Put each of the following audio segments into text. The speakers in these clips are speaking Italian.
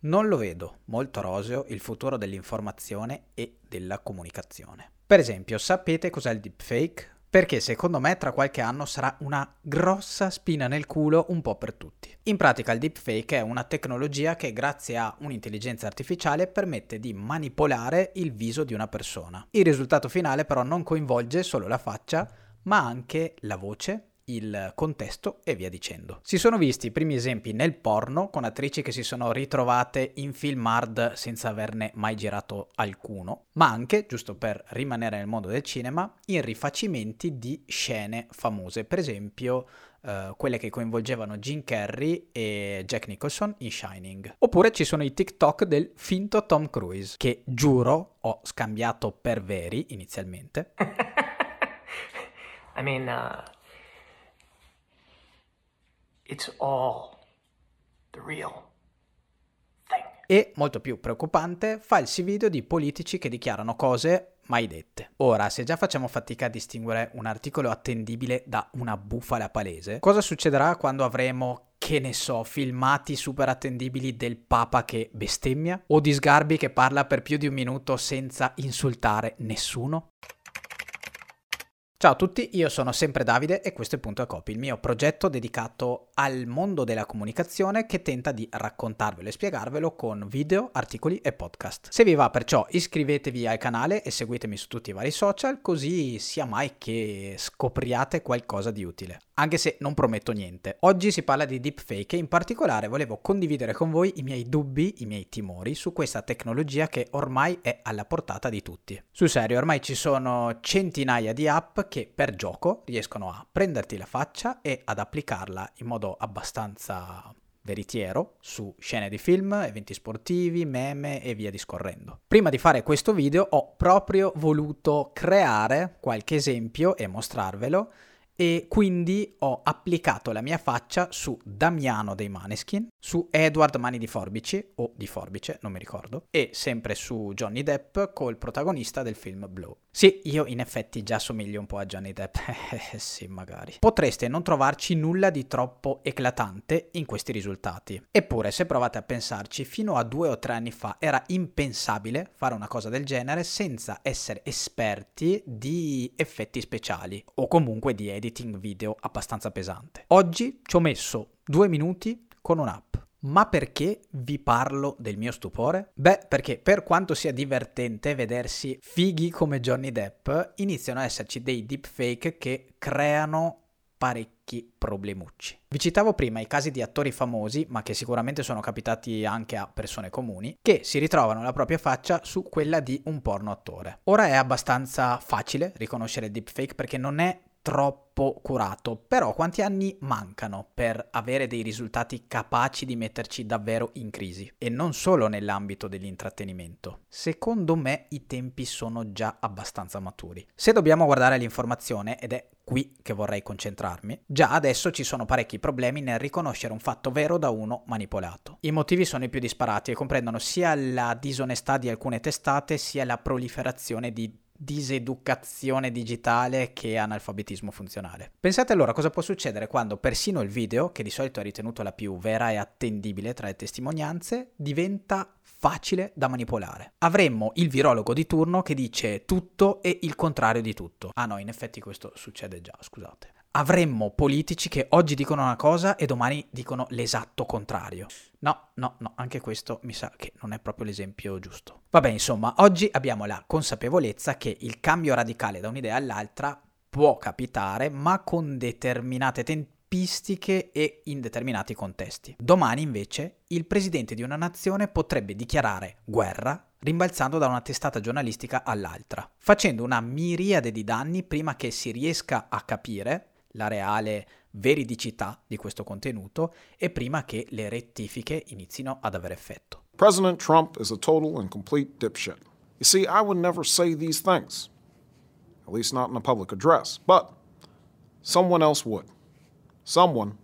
Non lo vedo molto roseo il futuro dell'informazione e della comunicazione. Per esempio, sapete cos'è il deepfake? Perché secondo me tra qualche anno sarà una grossa spina nel culo un po' per tutti. In pratica il deepfake è una tecnologia che grazie a un'intelligenza artificiale permette di manipolare il viso di una persona. Il risultato finale però non coinvolge solo la faccia, ma anche la voce, il contesto e via dicendo. Si sono visti i primi esempi nel porno con attrici che si sono ritrovate in film hard senza averne mai girato alcuno, ma anche, giusto per rimanere nel mondo del cinema, in rifacimenti di scene famose, per esempio Uh, quelle che coinvolgevano Jim Carrey e Jack Nicholson in Shining. Oppure ci sono i TikTok del finto Tom Cruise, che giuro ho scambiato per veri inizialmente. I mean, uh, it's all the real thing. E, molto più preoccupante, falsi video di politici che dichiarano cose mai dette. Ora, se già facciamo fatica a distinguere un articolo attendibile da una bufala palese, cosa succederà quando avremo, che ne so, filmati super attendibili del Papa che bestemmia? O di Sgarbi che parla per più di un minuto senza insultare nessuno? Ciao a tutti, io sono sempre Davide e questo è Punto a Copy, il mio progetto dedicato al mondo della comunicazione che tenta di raccontarvelo e spiegarvelo con video, articoli e podcast. Se vi va perciò iscrivetevi al canale e seguitemi su tutti i vari social così sia mai che scopriate qualcosa di utile anche se non prometto niente. Oggi si parla di deepfake e in particolare volevo condividere con voi i miei dubbi, i miei timori su questa tecnologia che ormai è alla portata di tutti. Sul serio, ormai ci sono centinaia di app che per gioco riescono a prenderti la faccia e ad applicarla in modo abbastanza veritiero su scene di film, eventi sportivi, meme e via discorrendo. Prima di fare questo video ho proprio voluto creare qualche esempio e mostrarvelo e quindi ho applicato la mia faccia su Damiano dei Maneskin, su Edward Mani di Forbici o di Forbice, non mi ricordo, e sempre su Johnny Depp col protagonista del film Blow. Sì, io in effetti già somiglio un po' a Johnny Depp, eh sì, magari. Potreste non trovarci nulla di troppo eclatante in questi risultati. Eppure, se provate a pensarci, fino a due o tre anni fa era impensabile fare una cosa del genere senza essere esperti di effetti speciali o comunque di editing video abbastanza pesante. Oggi ci ho messo due minuti con un'app ma perché vi parlo del mio stupore? Beh, perché per quanto sia divertente vedersi fighi come Johnny Depp, iniziano ad esserci dei deepfake che creano parecchi problemucci. Vi citavo prima i casi di attori famosi, ma che sicuramente sono capitati anche a persone comuni, che si ritrovano la propria faccia su quella di un porno attore. Ora è abbastanza facile riconoscere il deepfake perché non è troppo curato, però quanti anni mancano per avere dei risultati capaci di metterci davvero in crisi? E non solo nell'ambito dell'intrattenimento. Secondo me i tempi sono già abbastanza maturi. Se dobbiamo guardare l'informazione, ed è qui che vorrei concentrarmi, già adesso ci sono parecchi problemi nel riconoscere un fatto vero da uno manipolato. I motivi sono i più disparati e comprendono sia la disonestà di alcune testate sia la proliferazione di diseducazione digitale che analfabetismo funzionale. Pensate allora cosa può succedere quando persino il video, che di solito è ritenuto la più vera e attendibile tra le testimonianze, diventa facile da manipolare. Avremmo il virologo di turno che dice tutto e il contrario di tutto. Ah no, in effetti questo succede già, scusate avremmo politici che oggi dicono una cosa e domani dicono l'esatto contrario. No, no, no, anche questo mi sa che non è proprio l'esempio giusto. Vabbè, insomma, oggi abbiamo la consapevolezza che il cambio radicale da un'idea all'altra può capitare, ma con determinate tempistiche e in determinati contesti. Domani, invece, il presidente di una nazione potrebbe dichiarare guerra rimbalzando da una testata giornalistica all'altra, facendo una miriade di danni prima che si riesca a capire la reale veridicità di questo contenuto e prima che le rettifiche inizino ad avere effetto. President Trump is a total and complete dipshit. You see, I would never say these things, at least not in a public address, but someone else would. Someone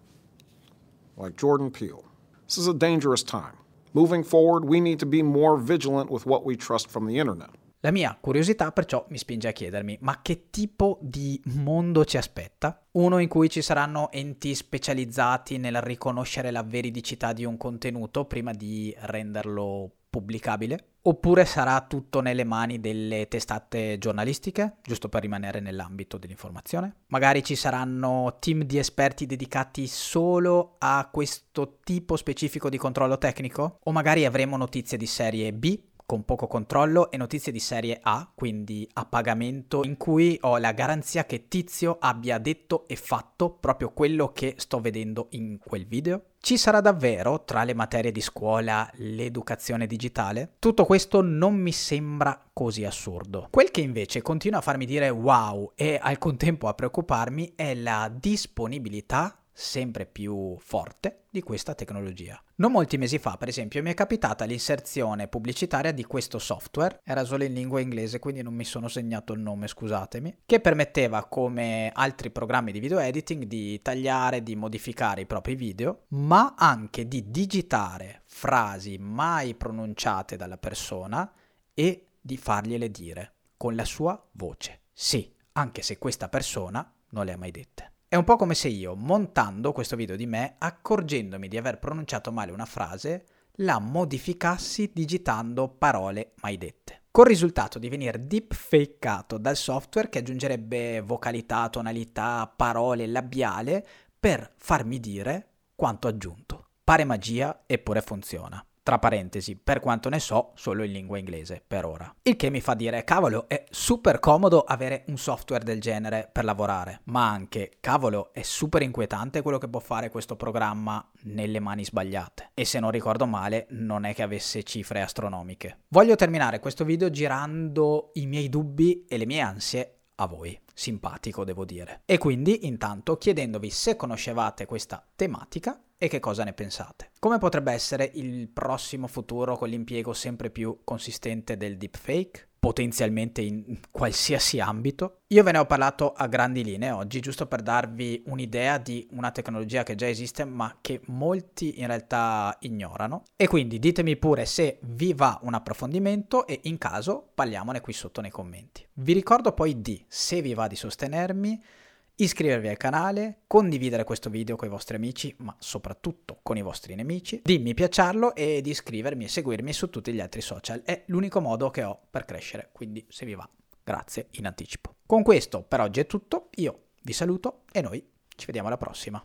like Jordan Peele. This is a dangerous time. Moving forward, we need to be more vigilant with what we trust from the internet. La mia curiosità perciò mi spinge a chiedermi, ma che tipo di mondo ci aspetta? Uno in cui ci saranno enti specializzati nel riconoscere la veridicità di un contenuto prima di renderlo pubblicabile? Oppure sarà tutto nelle mani delle testate giornalistiche, giusto per rimanere nell'ambito dell'informazione? Magari ci saranno team di esperti dedicati solo a questo tipo specifico di controllo tecnico? O magari avremo notizie di serie B con poco controllo e notizie di serie A, quindi a pagamento, in cui ho la garanzia che Tizio abbia detto e fatto proprio quello che sto vedendo in quel video? Ci sarà davvero tra le materie di scuola l'educazione digitale? Tutto questo non mi sembra così assurdo. Quel che invece continua a farmi dire wow e al contempo a preoccuparmi è la disponibilità sempre più forte di questa tecnologia. Non molti mesi fa, per esempio, mi è capitata l'inserzione pubblicitaria di questo software, era solo in lingua inglese, quindi non mi sono segnato il nome, scusatemi, che permetteva, come altri programmi di video editing, di tagliare, di modificare i propri video, ma anche di digitare frasi mai pronunciate dalla persona e di fargliele dire con la sua voce. Sì, anche se questa persona non le ha mai dette. È un po' come se io, montando questo video di me, accorgendomi di aver pronunciato male una frase, la modificassi digitando parole mai dette. Col risultato di venire deepfakeato dal software che aggiungerebbe vocalità, tonalità, parole, labiale per farmi dire quanto aggiunto. Pare magia, eppure funziona tra parentesi, per quanto ne so, solo in lingua inglese per ora. Il che mi fa dire, cavolo, è super comodo avere un software del genere per lavorare, ma anche, cavolo, è super inquietante quello che può fare questo programma nelle mani sbagliate. E se non ricordo male, non è che avesse cifre astronomiche. Voglio terminare questo video girando i miei dubbi e le mie ansie a voi. Simpatico, devo dire. E quindi, intanto, chiedendovi se conoscevate questa tematica e che cosa ne pensate. Come potrebbe essere il prossimo futuro con l'impiego sempre più consistente del deepfake? Potenzialmente in qualsiasi ambito. Io ve ne ho parlato a grandi linee oggi, giusto per darvi un'idea di una tecnologia che già esiste, ma che molti in realtà ignorano. E quindi ditemi pure se vi va un approfondimento e in caso parliamone qui sotto nei commenti. Vi ricordo poi di, se vi va di sostenermi, iscrivervi al canale, condividere questo video con i vostri amici, ma soprattutto con i vostri nemici, di mi piacerlo e di iscrivermi e seguirmi su tutti gli altri social. È l'unico modo che ho per crescere, quindi se vi va, grazie in anticipo. Con questo per oggi è tutto, io vi saluto e noi ci vediamo alla prossima.